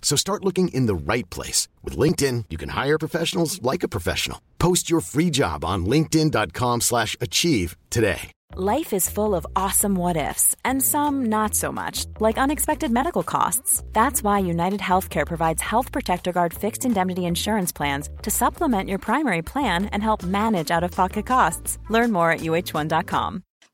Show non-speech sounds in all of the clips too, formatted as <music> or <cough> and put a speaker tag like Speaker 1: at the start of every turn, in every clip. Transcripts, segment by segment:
Speaker 1: So start looking in the right place. With LinkedIn, you can hire professionals like a professional. Post your free job on linkedin.com slash achieve today.
Speaker 2: Life is full of awesome what ifs, and some not so much, like unexpected medical costs. That's why United Healthcare provides Health Protector Guard fixed indemnity insurance plans to supplement your primary plan and help manage out of pocket costs. Learn more at uh1.com.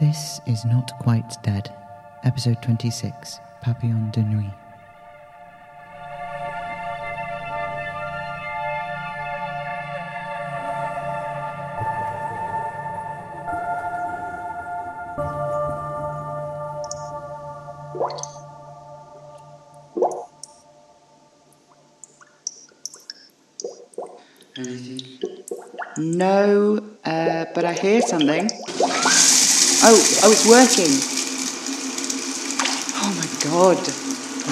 Speaker 3: This is Not Quite Dead, episode 26, Papillon de Nuit.
Speaker 4: No, uh, but I hear something. Oh, oh, it's working. Oh my god.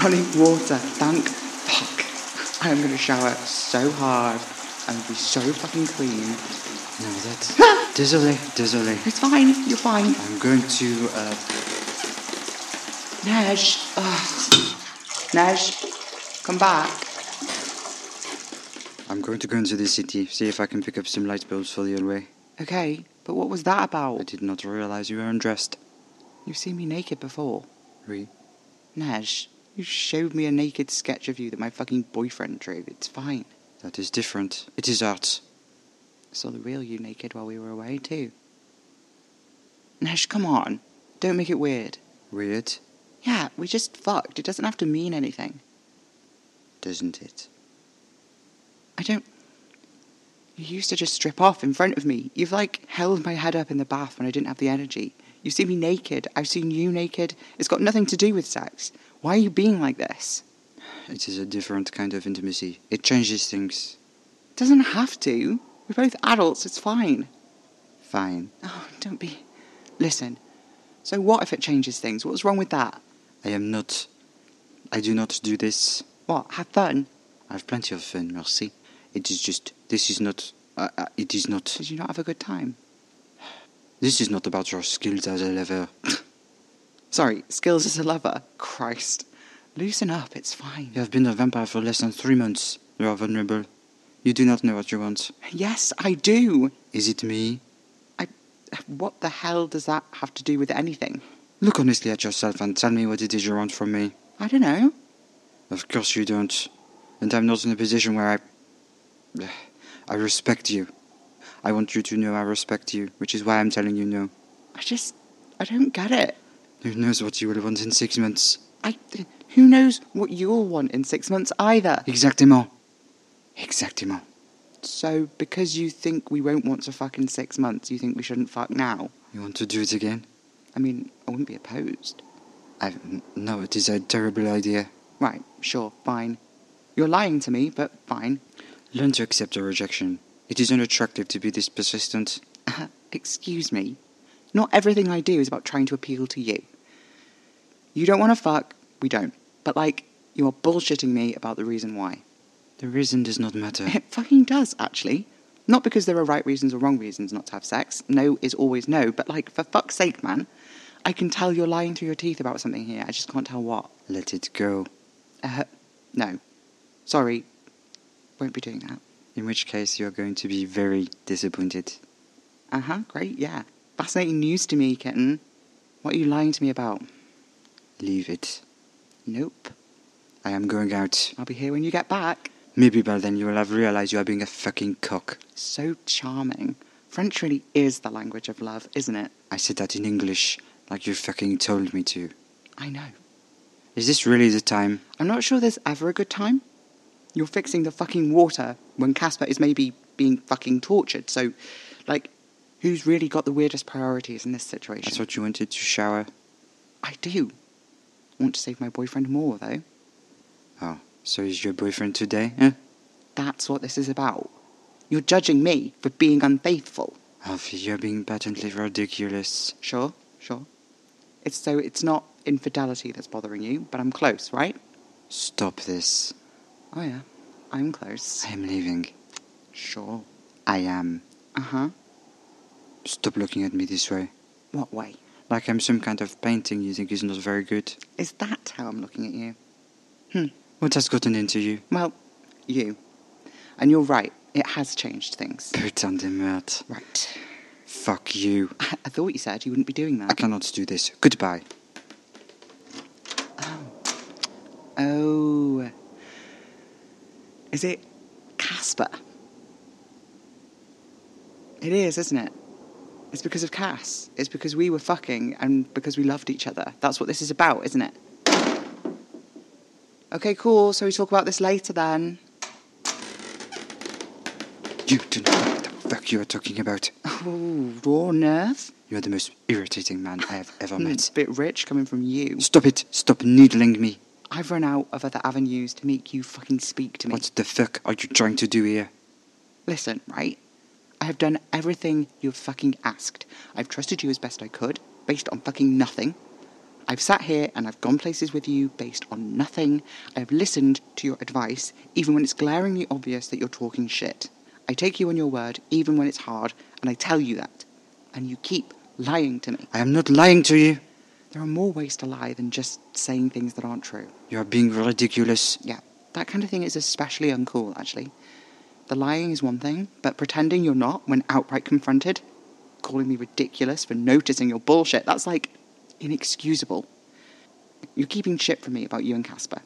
Speaker 4: Running water. Thank fuck. I'm gonna shower so hard and be so fucking clean.
Speaker 5: No, that's. <laughs> désolé, désolé.
Speaker 4: It's fine. You're fine.
Speaker 5: I'm going to. Uh,
Speaker 4: Neige. Ugh. Neige, come back.
Speaker 5: I'm going to go into the city, see if I can pick up some light bulbs for the old way.
Speaker 4: Okay, but what was that about?
Speaker 5: I did not realize you were undressed.
Speaker 4: You've seen me naked before.
Speaker 5: Oui.
Speaker 4: Neige, you showed me a naked sketch of you that my fucking boyfriend drew. It's fine.
Speaker 5: That is different. It is art.
Speaker 4: I saw the real you naked while we were away, too. Neige, come on. Don't make it weird.
Speaker 5: Weird,
Speaker 4: Yeah, we just fucked. It doesn't have to mean anything.
Speaker 5: doesn't it?
Speaker 4: I don't. You used to just strip off in front of me. You've like held my head up in the bath when I didn't have the energy. You've seen me naked. I've seen you naked. It's got nothing to do with sex. Why are you being like this?
Speaker 5: It is a different kind of intimacy. It changes things.
Speaker 4: Doesn't have to. We're both adults, it's fine.
Speaker 5: Fine.
Speaker 4: Oh, don't be. Listen. So what if it changes things? What's wrong with that?
Speaker 5: I am not. I do not do this.
Speaker 4: What? Have fun?
Speaker 5: I have plenty of fun, merci. It is just. This is not. Uh, uh, it is not.
Speaker 4: Did you not have a good time?
Speaker 5: This is not about your skills as a lover. <laughs>
Speaker 4: Sorry, skills as a lover. Christ. Loosen up, it's fine.
Speaker 5: You have been a vampire for less than three months. You are vulnerable. You do not know what you want.
Speaker 4: Yes, I do.
Speaker 5: Is it me?
Speaker 4: I. What the hell does that have to do with anything?
Speaker 5: Look honestly at yourself and tell me what it is you want from me.
Speaker 4: I don't know.
Speaker 5: Of course you don't. And I'm not in a position where I. <sighs> I respect you. I want you to know I respect you, which is why I'm telling you no.
Speaker 4: I just. I don't get it.
Speaker 5: Who knows what you will want in six months?
Speaker 4: I. Who knows what you'll want in six months either?
Speaker 5: Exactement. Exactement.
Speaker 4: So, because you think we won't want to fuck in six months, you think we shouldn't fuck now?
Speaker 5: You want to do it again?
Speaker 4: I mean, I wouldn't be opposed.
Speaker 5: I. No, it is a terrible idea.
Speaker 4: Right, sure, fine. You're lying to me, but fine.
Speaker 5: Learn to accept a rejection. It is unattractive to be this persistent.
Speaker 4: Uh, excuse me. Not everything I do is about trying to appeal to you. You don't want to fuck, we don't. But, like, you are bullshitting me about the reason why.
Speaker 5: The reason does not matter.
Speaker 4: It fucking does, actually. Not because there are right reasons or wrong reasons not to have sex. No is always no, but, like, for fuck's sake, man. I can tell you're lying through your teeth about something here. I just can't tell what.
Speaker 5: Let it go.
Speaker 4: Uh, no. Sorry. Won't be doing that.
Speaker 5: In which case, you're going to be very disappointed.
Speaker 4: Uh huh, great, yeah. Fascinating news to me, kitten. What are you lying to me about?
Speaker 5: Leave it.
Speaker 4: Nope.
Speaker 5: I am going out.
Speaker 4: I'll be here when you get back.
Speaker 5: Maybe by then you will have realized you are being a fucking cock.
Speaker 4: So charming. French really is the language of love, isn't it?
Speaker 5: I said that in English, like you fucking told me to.
Speaker 4: I know.
Speaker 5: Is this really the time?
Speaker 4: I'm not sure there's ever a good time. You're fixing the fucking water when Casper is maybe being fucking tortured, so, like, who's really got the weirdest priorities in this situation?
Speaker 5: I thought you wanted to shower.
Speaker 4: I do. Want to save my boyfriend more, though.
Speaker 5: Oh, so is your boyfriend today, huh?
Speaker 4: That's what this is about. You're judging me for being unfaithful.
Speaker 5: Alfie, you're being patently ridiculous.
Speaker 4: Sure, sure. It's so it's not infidelity that's bothering you, but I'm close, right?
Speaker 5: Stop this.
Speaker 4: Oh yeah, I'm close.
Speaker 5: I am leaving.
Speaker 4: Sure.
Speaker 5: I am.
Speaker 4: Uh huh.
Speaker 5: Stop looking at me this way.
Speaker 4: What way?
Speaker 5: Like I'm some kind of painting you think is not very good.
Speaker 4: Is that how I'm looking at you? Hmm.
Speaker 5: What has gotten into you?
Speaker 4: Well, you. And you're right, it has changed things.
Speaker 5: De merde.
Speaker 4: Right.
Speaker 5: Fuck you.
Speaker 4: I, I thought you said you wouldn't be doing that.
Speaker 5: I cannot do this. Goodbye.
Speaker 4: Oh. Oh. Is it Casper? It is, isn't it? It's because of Cass. It's because we were fucking and because we loved each other. That's what this is about, isn't it? Okay, cool. So we talk about this later then.
Speaker 5: You do not know what the fuck you are talking about.
Speaker 4: Oh, raw nerve.
Speaker 5: You are the most irritating man I have ever
Speaker 4: Hmm,
Speaker 5: a
Speaker 4: bit rich coming from you.
Speaker 5: Stop it. Stop needling me.
Speaker 4: I've run out of other avenues to make you fucking speak to me.
Speaker 5: What the fuck are you trying to do here?
Speaker 4: Listen, right? I have done everything you've fucking asked. I've trusted you as best I could, based on fucking nothing. I've sat here and I've gone places with you based on nothing. I have listened to your advice, even when it's glaringly obvious that you're talking shit. I take you on your word, even when it's hard, and I tell you that. And you keep lying to me.
Speaker 5: I am not lying to you.
Speaker 4: There are more ways to lie than just saying things that aren't true.
Speaker 5: You are being ridiculous.
Speaker 4: Yeah, that kind of thing is especially uncool, actually. The lying is one thing, but pretending you're not when outright confronted, calling me ridiculous for noticing your bullshit, that's like inexcusable. You're keeping shit from me about you and Casper.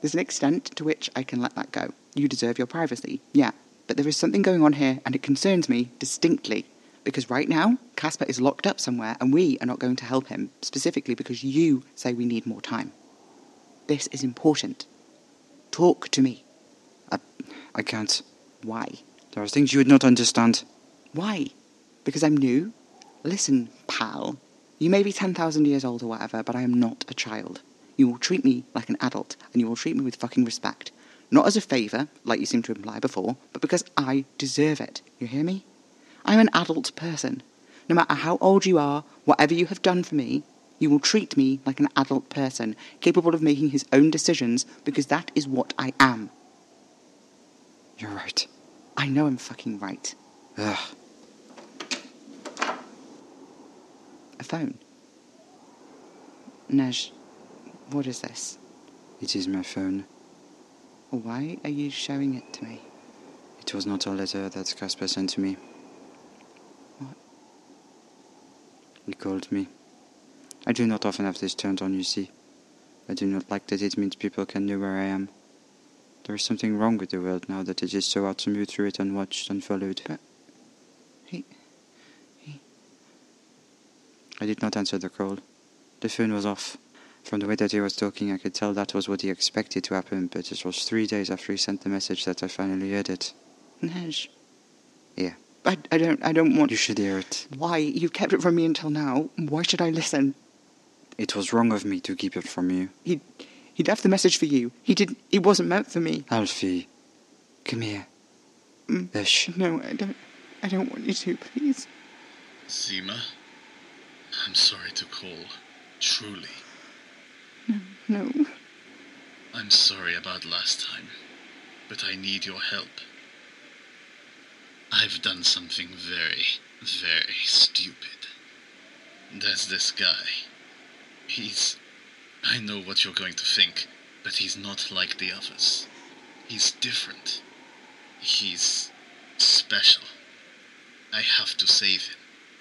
Speaker 4: There's an extent to which I can let that go. You deserve your privacy, yeah, but there is something going on here and it concerns me distinctly. Because right now, Casper is locked up somewhere and we are not going to help him, specifically because you say we need more time. This is important. Talk to me.
Speaker 5: I, I can't.
Speaker 4: Why?
Speaker 5: There are things you would not understand.
Speaker 4: Why? Because I'm new? Listen, pal. You may be 10,000 years old or whatever, but I am not a child. You will treat me like an adult, and you will treat me with fucking respect. Not as a favour, like you seem to imply before, but because I deserve it. You hear me? I'm an adult person. No matter how old you are, whatever you have done for me, you will treat me like an adult person, capable of making his own decisions, because that is what I am.
Speaker 5: You're right.
Speaker 4: I know I'm fucking right.
Speaker 5: Ugh.
Speaker 4: A phone. Neige, what is this?
Speaker 5: It is my phone.
Speaker 4: Why are you showing it to me?
Speaker 5: It was not a letter that Casper sent to me.
Speaker 4: What?
Speaker 5: He called me. I do not often have this turned on, you see. I do not like that it means people can know where I am. There is something wrong with the world now that it is so hard to move through it unwatched, unfollowed.
Speaker 4: But he, he.
Speaker 5: I did not answer the call. The phone was off. From the way that he was talking, I could tell that was what he expected to happen, but it was three days after he sent the message that I finally heard it.
Speaker 4: Neige.
Speaker 5: Yeah,
Speaker 4: I, I don't I don't want
Speaker 5: you should hear it.
Speaker 4: Why? You've kept it from me until now. Why should I listen?
Speaker 5: It was wrong of me to keep it from you.
Speaker 4: He he left the message for you. He did it wasn't meant for me.
Speaker 5: Alfie, come here.
Speaker 4: Mm.
Speaker 5: Hush.
Speaker 4: No, I don't I don't want you to, please.
Speaker 6: Zima, I'm sorry to call. Truly.
Speaker 4: No, no.
Speaker 6: I'm sorry about last time, but I need your help. I've done something very, very stupid. There's this guy. He's. I know what you're going to think, but he's not like the others. He's different. He's special. I have to save him.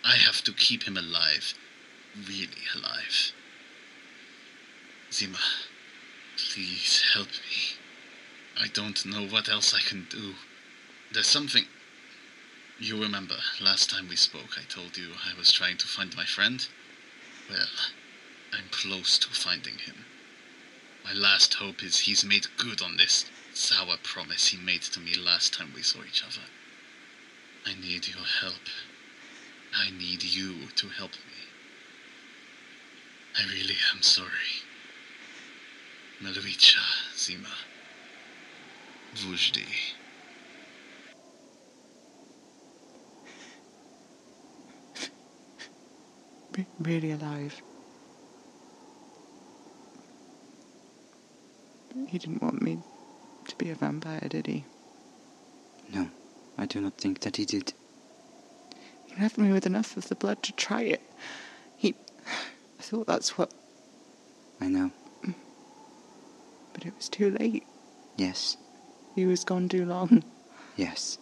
Speaker 6: I have to keep him alive. Really alive. Zima, please help me. I don't know what else I can do. There's something. You remember, last time we spoke, I told you I was trying to find my friend? Well, I'm close to finding him. My last hope is he's made good on this sour promise he made to me last time we saw each other. I need your help. I need you to help me. I really am sorry. Malvicha Zima. Vujdi.
Speaker 4: Really alive. He didn't want me to be a vampire, did he?
Speaker 5: No, I do not think that he did.
Speaker 4: He left me with enough of the blood to try it. He. I thought that's what.
Speaker 5: I know.
Speaker 4: But it was too late.
Speaker 5: Yes.
Speaker 4: He was gone too long.
Speaker 5: Yes.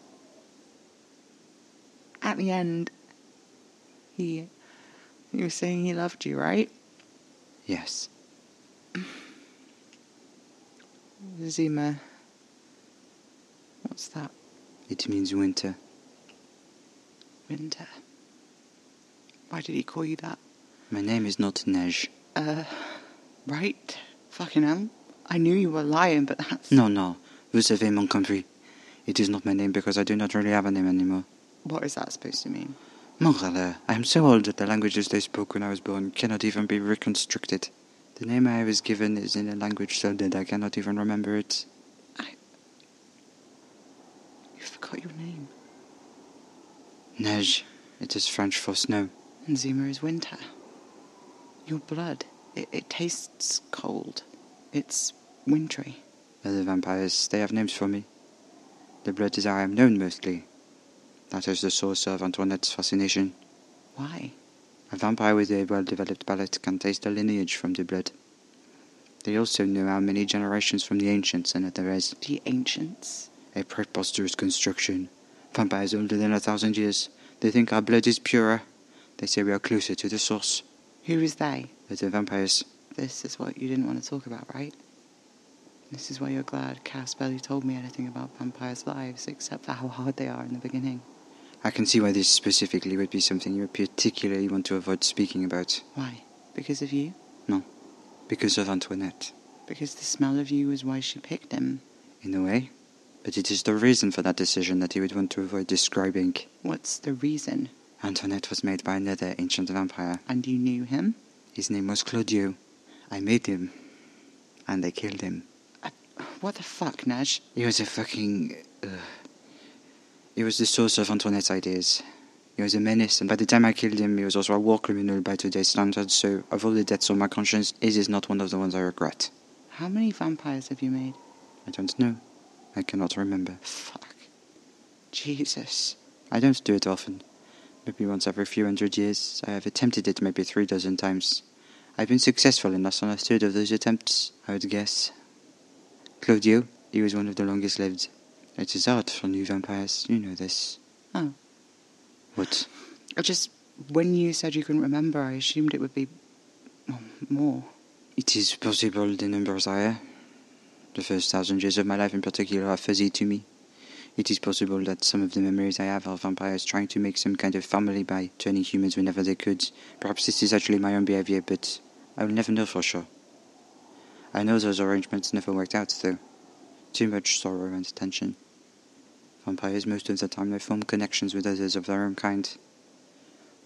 Speaker 4: At the end, he. He was saying he loved you, right?
Speaker 5: Yes.
Speaker 4: Zima. What's that?
Speaker 5: It means winter.
Speaker 4: Winter. Why did he call you that?
Speaker 5: My name is not Neige.
Speaker 4: Uh, right? Fucking hell. I knew you were lying, but that's.
Speaker 5: No, no. Vous savez, mon compris. It is not my name because I do not really have a name anymore.
Speaker 4: What is that supposed to mean?
Speaker 5: Mongrel, I am so old that the languages they spoke when I was born cannot even be reconstructed. The name I was given is in a language so dead I cannot even remember it. I.
Speaker 4: You forgot your name.
Speaker 5: Neige. It is French for snow.
Speaker 4: And Zima is winter. Your blood. It, it tastes cold. It's wintry.
Speaker 5: Other vampires, they have names for me. The blood is how I am known mostly. That is the source of Antoinette's fascination.
Speaker 4: Why?
Speaker 5: A vampire with a well developed palate can taste the lineage from the blood. They also know how many generations from the ancients and that there is.
Speaker 4: The ancients?
Speaker 5: A preposterous construction. Vampires older than a thousand years. They think our blood is purer. They say we are closer to the source.
Speaker 4: Who is they?
Speaker 5: The vampires.
Speaker 4: This is what you didn't want to talk about, right? This is why you're glad Cass barely told me anything about vampires' lives, except for how hard they are in the beginning.
Speaker 5: I can see why this specifically would be something you particularly want to avoid speaking about.
Speaker 4: Why? Because of you?
Speaker 5: No. Because of Antoinette.
Speaker 4: Because the smell of you is why she picked him.
Speaker 5: In a way. But it is the reason for that decision that he would want to avoid describing.
Speaker 4: What's the reason?
Speaker 5: Antoinette was made by another ancient vampire.
Speaker 4: And you knew him?
Speaker 5: His name was Claudio. I made him. And they killed him.
Speaker 4: Uh, What the fuck, Neige?
Speaker 5: He was a fucking. Uh, he was the source of Antoinette's ideas. He was a menace, and by the time I killed him, he was also a war criminal by today's standards, so of all the deaths on my conscience, his is not one of the ones I regret.
Speaker 4: How many vampires have you made?
Speaker 5: I don't know. I cannot remember.
Speaker 4: Fuck. Jesus.
Speaker 5: I don't do it often. Maybe once every few hundred years. I have attempted it maybe three dozen times. I've been successful in less than a third of those attempts, I would guess. Claudio, he was one of the longest lived. It is hard for new vampires, you know this.
Speaker 4: Oh.
Speaker 5: What?
Speaker 4: I just. When you said you couldn't remember, I assumed it would be. more.
Speaker 5: It is possible the numbers are higher. The first thousand years of my life in particular are fuzzy to me. It is possible that some of the memories I have are vampires trying to make some kind of family by turning humans whenever they could. Perhaps this is actually my own behavior, but I will never know for sure. I know those arrangements never worked out, though. Too much sorrow and tension. Vampires, most of the time, they form connections with others of their own kind.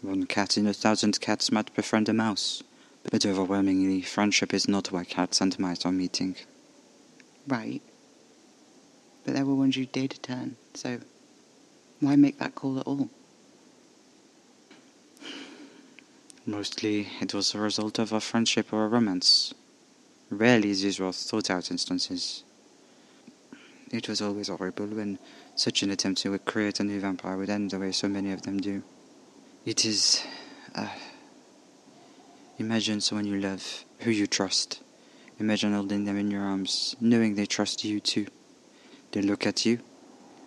Speaker 5: One cat in a thousand cats might befriend a mouse, but overwhelmingly, friendship is not why cats and mice are meeting.
Speaker 4: Right. But there were ones you did turn, so why make that call at all?
Speaker 5: Mostly, it was a result of a friendship or a romance. Rarely these were thought out instances. It was always horrible when such an attempt to create a new vampire would end the way so many of them do. It is. Uh, imagine someone you love, who you trust. Imagine holding them in your arms, knowing they trust you too. They look at you,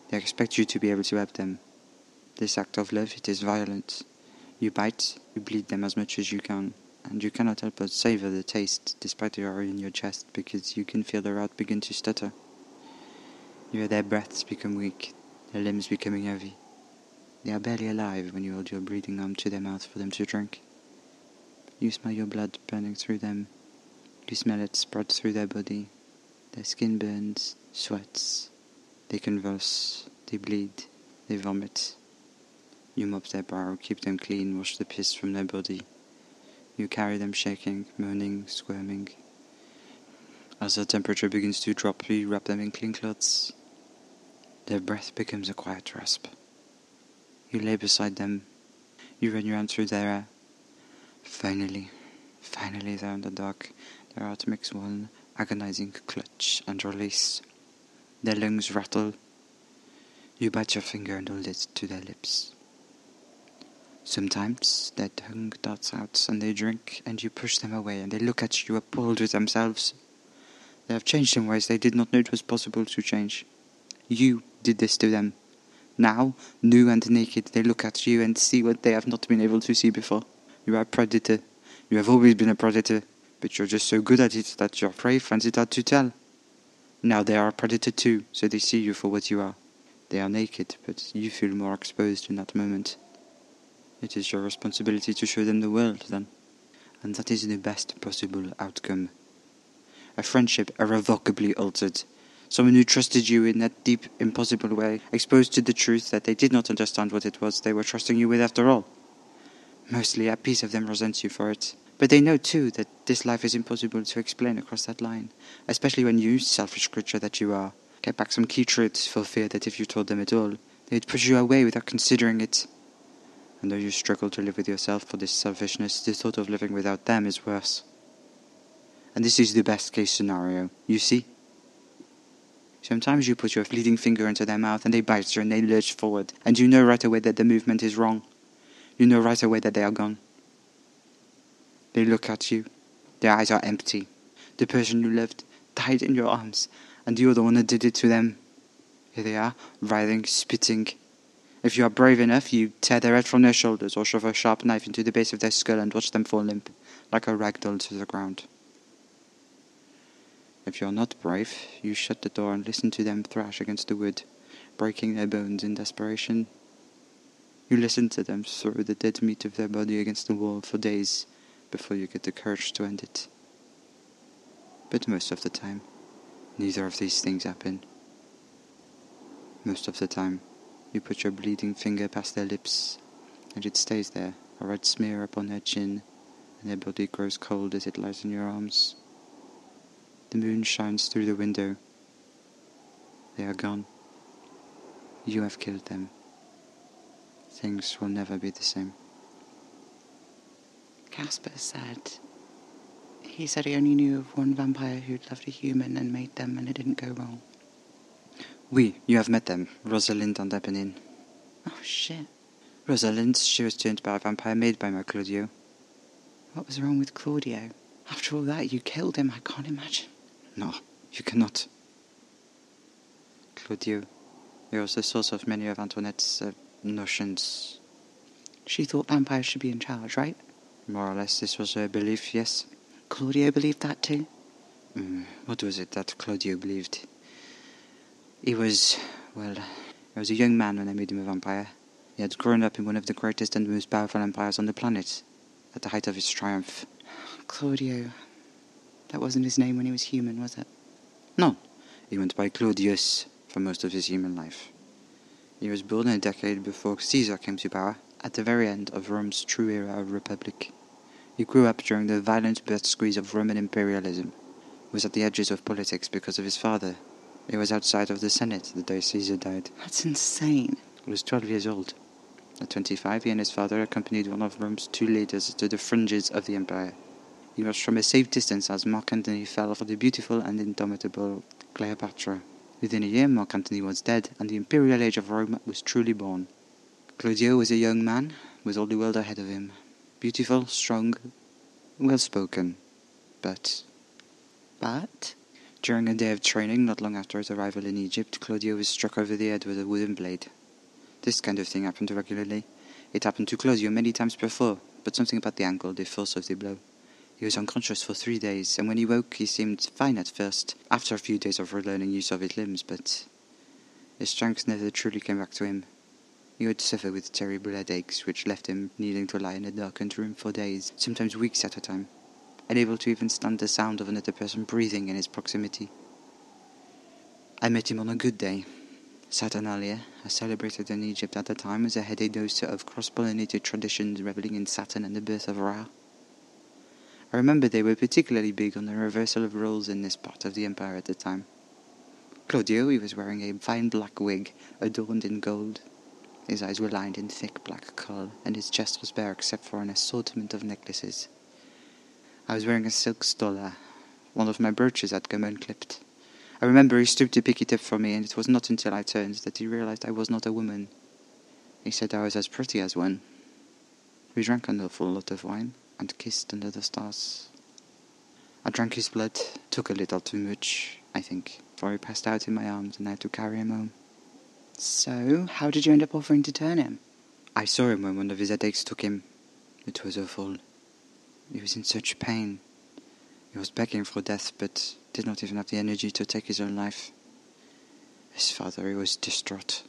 Speaker 5: they expect you to be able to help them. This act of love, it is violent. You bite, you bleed them as much as you can, and you cannot help but savor the taste despite the horror in your chest because you can feel the heart begin to stutter. You hear their breaths become weak, their limbs becoming heavy. They are barely alive when you hold your breathing arm to their mouth for them to drink. You smell your blood burning through them. You smell it spread through their body. Their skin burns, sweats. They convulse, they bleed, they vomit. You mop their brow, keep them clean, wash the piss from their body. You carry them shaking, moaning, squirming. As their temperature begins to drop, you wrap them in clean clothes. Their breath becomes a quiet rasp. You lay beside them. You run your hand through their hair. Finally, finally they're in the dark. Their heart makes one agonizing clutch and release. Their lungs rattle. You bite your finger and hold it to their lips. Sometimes their tongue darts out and they drink, and you push them away, and they look at you appalled with themselves. They have changed in ways they did not know it was possible to change. You did this to them. Now, new and naked, they look at you and see what they have not been able to see before. You are a predator. You have always been a predator, but you're just so good at it that your prey finds it hard to tell. Now they are a predator too, so they see you for what you are. They are naked, but you feel more exposed in that moment. It is your responsibility to show them the world, then. And that is the best possible outcome. A friendship irrevocably altered. Someone who trusted you in that deep, impossible way, exposed to the truth that they did not understand what it was they were trusting you with after all. Mostly a piece of them resents you for it. But they know too that this life is impossible to explain across that line, especially when you, selfish creature that you are, kept back some key truths for fear that if you told them at all, they'd push you away without considering it. And though you struggle to live with yourself for this selfishness, the thought of living without them is worse. And this is the best case scenario, you see? Sometimes you put your fleeting finger into their mouth and they bite you and they lurch forward, and you know right away that the movement is wrong. You know right away that they are gone. They look at you. Their eyes are empty. The person you loved died in your arms, and you're the one that did it to them. Here they are, writhing, spitting. If you are brave enough, you tear their head from their shoulders or shove a sharp knife into the base of their skull and watch them fall limp, like a rag doll to the ground. If you're not brave, you shut the door and listen to them thrash against the wood, breaking their bones in desperation. You listen to them throw the dead meat of their body against the wall for days before you get the courage to end it. But most of the time, neither of these things happen. Most of the time, you put your bleeding finger past their lips, and it stays there, a red smear upon their chin, and their body grows cold as it lies in your arms. The moon shines through the window, They are gone. You have killed them. Things will never be the same.
Speaker 4: Casper said. He said he only knew of one vampire who'd loved a human and made them, and it didn't go wrong.
Speaker 5: Oui, you have met them, Rosalind and Eponine.
Speaker 4: Oh shit.
Speaker 5: Rosalind, she was turned by a vampire made by my Claudio.
Speaker 4: What was wrong with Claudio? After all that, you killed him. I can't imagine.
Speaker 5: No, you cannot. Claudio, was the source of many of Antoinette's uh, notions.
Speaker 4: She thought vampires should be in charge, right?
Speaker 5: More or less, this was her belief, yes.
Speaker 4: Claudio believed that too?
Speaker 5: Mm, what was it that Claudio believed? He was, well, he was a young man when I made him a vampire. He had grown up in one of the greatest and most powerful empires on the planet, at the height of his triumph.
Speaker 4: Claudio. That wasn't his name when he was human, was it?
Speaker 5: No, he went by Claudius for most of his human life. He was born a decade before Caesar came to power, at the very end of Rome's true era of republic. He grew up during the violent birth squeeze of Roman imperialism. He was at the edges of politics because of his father. He was outside of the Senate the day Caesar died.
Speaker 4: That's insane.
Speaker 5: He was 12 years old. At 25, he and his father accompanied one of Rome's two leaders to the fringes of the empire. He was from a safe distance as Mark Antony fell for the beautiful and indomitable Cleopatra. Within a year, Mark Antony was dead, and the imperial age of Rome was truly born. Claudio was a young man with all the world ahead of him. Beautiful, strong, well spoken. But.
Speaker 4: But?
Speaker 5: During a day of training, not long after his arrival in Egypt, Claudio was struck over the head with a wooden blade. This kind of thing happened regularly. It happened to Claudio many times before, but something about the ankle, the force of the blow. He was unconscious for three days, and when he woke, he seemed fine at first, after a few days of relearning use of his limbs, but his strength never truly came back to him. He would suffer with terrible headaches, which left him needing to lie in a darkened room for days, sometimes weeks at a time, unable to even stand the sound of another person breathing in his proximity. I met him on a good day, Saturnalia, as celebrated in Egypt at the time as a heady dose of cross-pollinated traditions reveling in Saturn and the birth of Ra. I remember they were particularly big on the reversal of roles in this part of the empire at the time. Claudio, he was wearing a fine black wig adorned in gold. His eyes were lined in thick black kohl, and his chest was bare except for an assortment of necklaces. I was wearing a silk stola. One of my brooches had come unclipped. I remember he stooped to pick it up for me, and it was not until I turned that he realized I was not a woman. He said I was as pretty as one. We drank an awful lot of wine and kissed under the stars. I drank his blood, took a little too much, I think, for he passed out in my arms and I had to carry him home.
Speaker 4: So, how did you end up offering to turn him?
Speaker 5: I saw him when one of his headaches took him. It was awful. He was in such pain. He was begging for death, but did not even have the energy to take his own life. His father, he was distraught.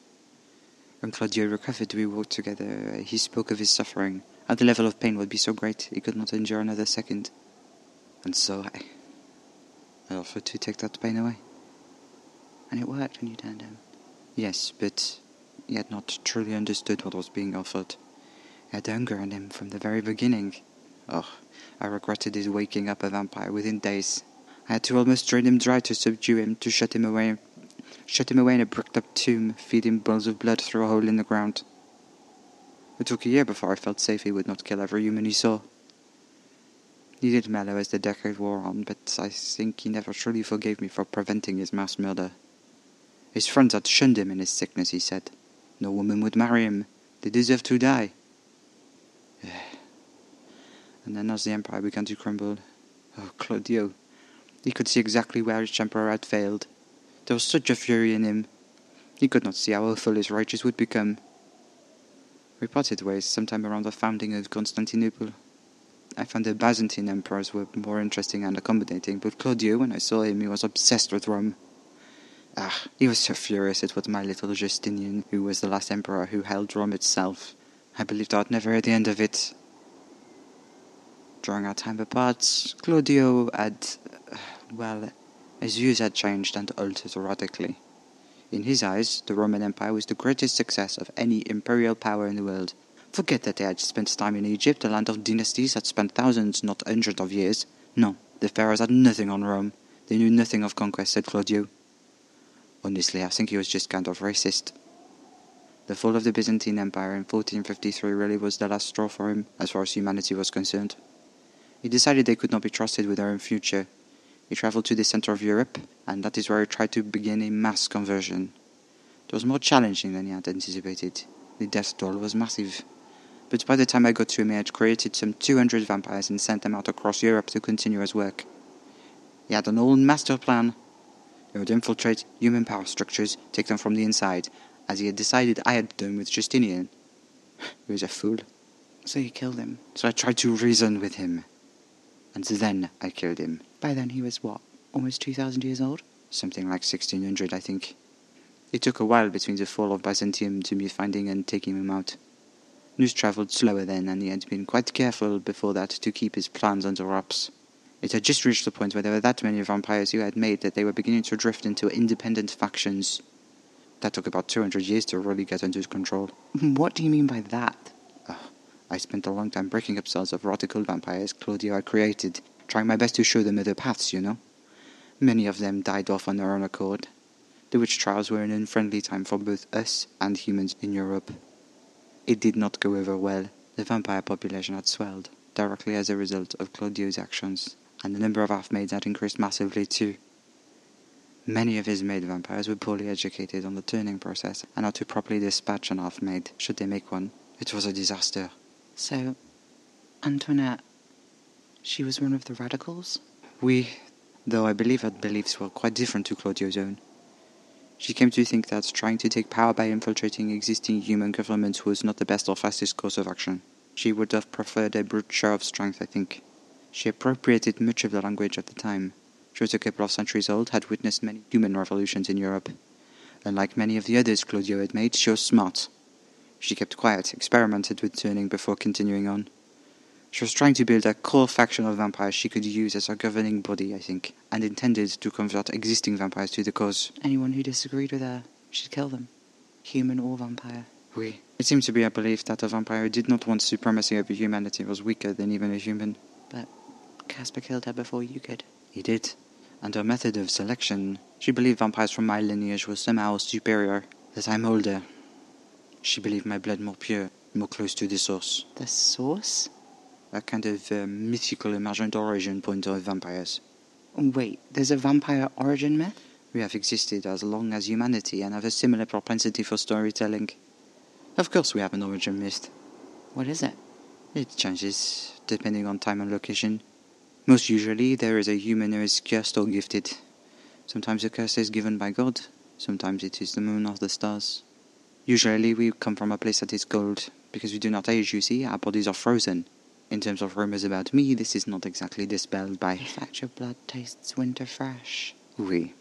Speaker 5: When Claudio recovered, we walked together. He spoke of his suffering, how the level of pain would be so great he could not endure another second. And so I, I offered to take that pain away.
Speaker 4: And it worked when you turned him?
Speaker 5: Yes, but he had not truly understood what was being offered. He had hunger in him from the very beginning. Oh, I regretted his waking up a vampire within days. I had to almost drain him dry to subdue him, to shut him away, shut him away in a bricked-up tomb, feed him bowls of blood through a hole in the ground. It took a year before I felt safe he would not kill every human he saw. He did mellow as the decade wore on, but I think he never truly forgave me for preventing his mass murder. His friends had shunned him in his sickness, he said. No woman would marry him. They deserved to die. <sighs> and then as the empire began to crumble, oh, Claudio, he could see exactly where his emperor had failed. There was such a fury in him. He could not see how awful his righteous would become. We parted ways sometime around the founding of Constantinople. I found the Byzantine emperors were more interesting and accommodating, but Claudio, when I saw him, he was obsessed with Rome. Ah, he was so furious it was my little Justinian, who was the last emperor who held Rome itself. I believed I'd never hear the end of it. During our time apart, Claudio had, well, his views had changed and altered radically. In his eyes, the Roman Empire was the greatest success of any imperial power in the world. Forget that they had spent time in Egypt, a land of dynasties that spent thousands, not hundreds of years. No, the pharaohs had nothing on Rome. They knew nothing of conquest, said Claudio. Honestly, I think he was just kind of racist. The fall of the Byzantine Empire in 1453 really was the last straw for him, as far as humanity was concerned. He decided they could not be trusted with their own future. He travelled to the center of Europe, and that is where he tried to begin a mass conversion. It was more challenging than he had anticipated. The death toll was massive. But by the time I got to him, he had created some 200 vampires and sent them out across Europe to continue his work. He had an old master plan. He would infiltrate human power structures, take them from the inside, as he had decided I had done with Justinian. <sighs> he was a fool.
Speaker 4: So you killed him.
Speaker 5: So I tried to reason with him. And then I killed him.
Speaker 4: By then he was what? Almost 2,000 years old?
Speaker 5: Something like 1600, I think. It took a while between the fall of Byzantium to me finding and taking him out. News travelled slower then, and he had been quite careful before that to keep his plans under wraps. It had just reached the point where there were that many vampires he had made that they were beginning to drift into independent factions. That took about 200 years to really get under control. <laughs>
Speaker 4: What do you mean by that?
Speaker 5: I spent a long time breaking up cells of radical vampires Claudio had created, trying my best to show them other paths, you know. Many of them died off on their own accord. The witch trials were an unfriendly time for both us and humans in Europe. It did not go over well. The vampire population had swelled, directly as a result of Claudio's actions, and the number of half-mades had increased massively too. Many of his made vampires were poorly educated on the turning process and how to properly dispatch an half-made should they make one. It was a disaster.
Speaker 4: So, Antoinette, she was one of the radicals?
Speaker 5: We, though I believe her beliefs were quite different to Claudio's own. She came to think that trying to take power by infiltrating existing human governments was not the best or fastest course of action. She would have preferred a brute show of strength, I think. She appropriated much of the language at the time. She was a couple of centuries old, had witnessed many human revolutions in Europe. Unlike many of the others Claudio had made, she was smart. She kept quiet, experimented with turning before continuing on. She was trying to build a core faction of vampires she could use as her governing body, I think, and intended to convert existing vampires to the cause.
Speaker 4: Anyone who disagreed with her, she'd kill them. Human or vampire.
Speaker 5: Oui. It seemed to be a belief that a vampire who did not want supremacy over humanity was weaker than even a human.
Speaker 4: But Caspar killed her before you could.
Speaker 5: He did. And her method of selection, she believed vampires from my lineage were somehow superior, that I'm older. She believed my blood more pure, more close to the source.
Speaker 4: The source?
Speaker 5: A kind of uh, mythical emergent origin point of vampires.
Speaker 4: Wait, there's a vampire origin myth?
Speaker 5: We have existed as long as humanity and have a similar propensity for storytelling. Of course, we have an origin myth.
Speaker 4: What is it?
Speaker 5: It changes depending on time and location. Most usually, there is a human who is cursed or gifted. Sometimes the curse is given by God, sometimes it is the moon or the stars. Usually, we come from a place that is cold, because we do not age, you see, our bodies are frozen. In terms of rumors about me, this is not exactly dispelled by.
Speaker 4: The fact your blood tastes winter fresh.
Speaker 5: Oui.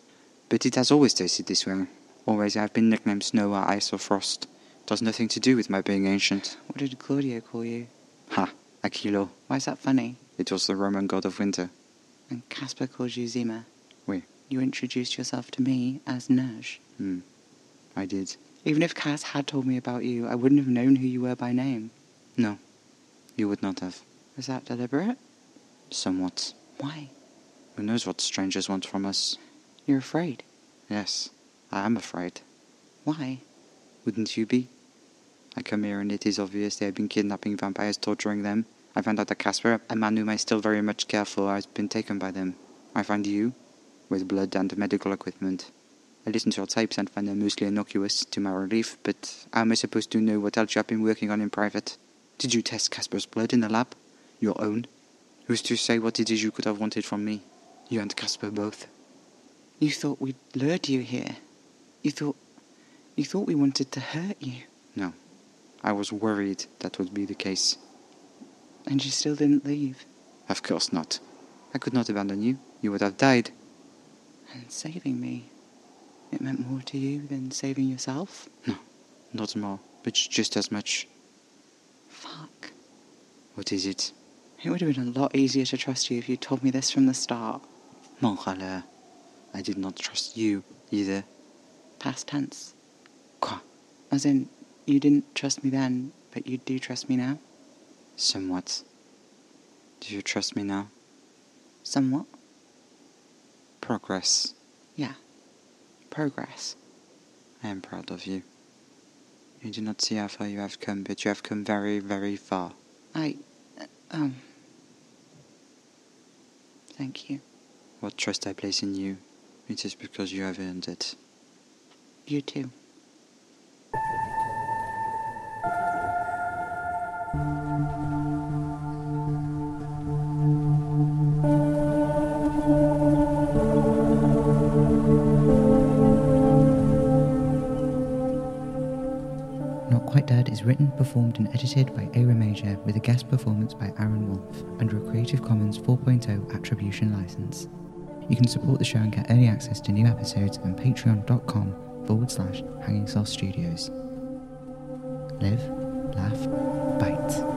Speaker 5: But it has always tasted this way. Always I have been nicknamed Snow or Ice or Frost. It has nothing to do with my being ancient.
Speaker 4: What did Claudio call you?
Speaker 5: Ha, Aquilo.
Speaker 4: Why is that funny?
Speaker 5: It was the Roman god of winter.
Speaker 4: And Caspar called you Zima.
Speaker 5: Oui.
Speaker 4: You introduced yourself to me as Neige.
Speaker 5: Hmm. I did.
Speaker 4: Even if Cass had told me about you, I wouldn't have known who you were by name.
Speaker 5: No. You would not have.
Speaker 4: Was that deliberate?
Speaker 5: Somewhat.
Speaker 4: Why?
Speaker 5: Who knows what strangers want from us?
Speaker 4: You're afraid.
Speaker 5: Yes, I am afraid.
Speaker 4: Why?
Speaker 5: Wouldn't you be? I come here and it is obvious they have been kidnapping vampires, torturing them. I find out that Caspar, a man whom I still very much care for, has been taken by them. I find you, with blood and medical equipment. I listen to your tapes and find them mostly innocuous, to my relief, but how am I supposed to know what else you have been working on in private? Did you test Caspar's blood in the lab? Your own? Who's to say what it is you could have wanted from me? You and Caspar both.
Speaker 4: You thought we'd lured you here. You thought. You thought we wanted to hurt you.
Speaker 5: No. I was worried that would be the case.
Speaker 4: And you still didn't leave.
Speaker 5: Of course not. I could not abandon you. You would have died.
Speaker 4: And saving me. It meant more to you than saving yourself?
Speaker 5: No, not more, but just as much.
Speaker 4: Fuck.
Speaker 5: What is it?
Speaker 4: It would have been a lot easier to trust you if you told me this from the start.
Speaker 5: Mon chaleur. I did not trust you either.
Speaker 4: Past tense.
Speaker 5: Quoi?
Speaker 4: As in, you didn't trust me then, but you do trust me now?
Speaker 5: Somewhat. Do you trust me now?
Speaker 4: Somewhat?
Speaker 5: Progress.
Speaker 4: Yeah.
Speaker 7: Progress.
Speaker 5: I am proud of you. You do not see how far you have come, but you have come very, very far.
Speaker 7: I. Uh, um. Thank you.
Speaker 5: What trust I place in you, it is because you have earned it.
Speaker 7: You too.
Speaker 4: Written, performed, and edited by Eira Major with a guest performance by Aaron Wolfe under a Creative Commons 4.0 attribution license. You can support the show and get early access to new episodes on patreon.com forward slash Hanging Sloth Studios. Live, laugh, bite.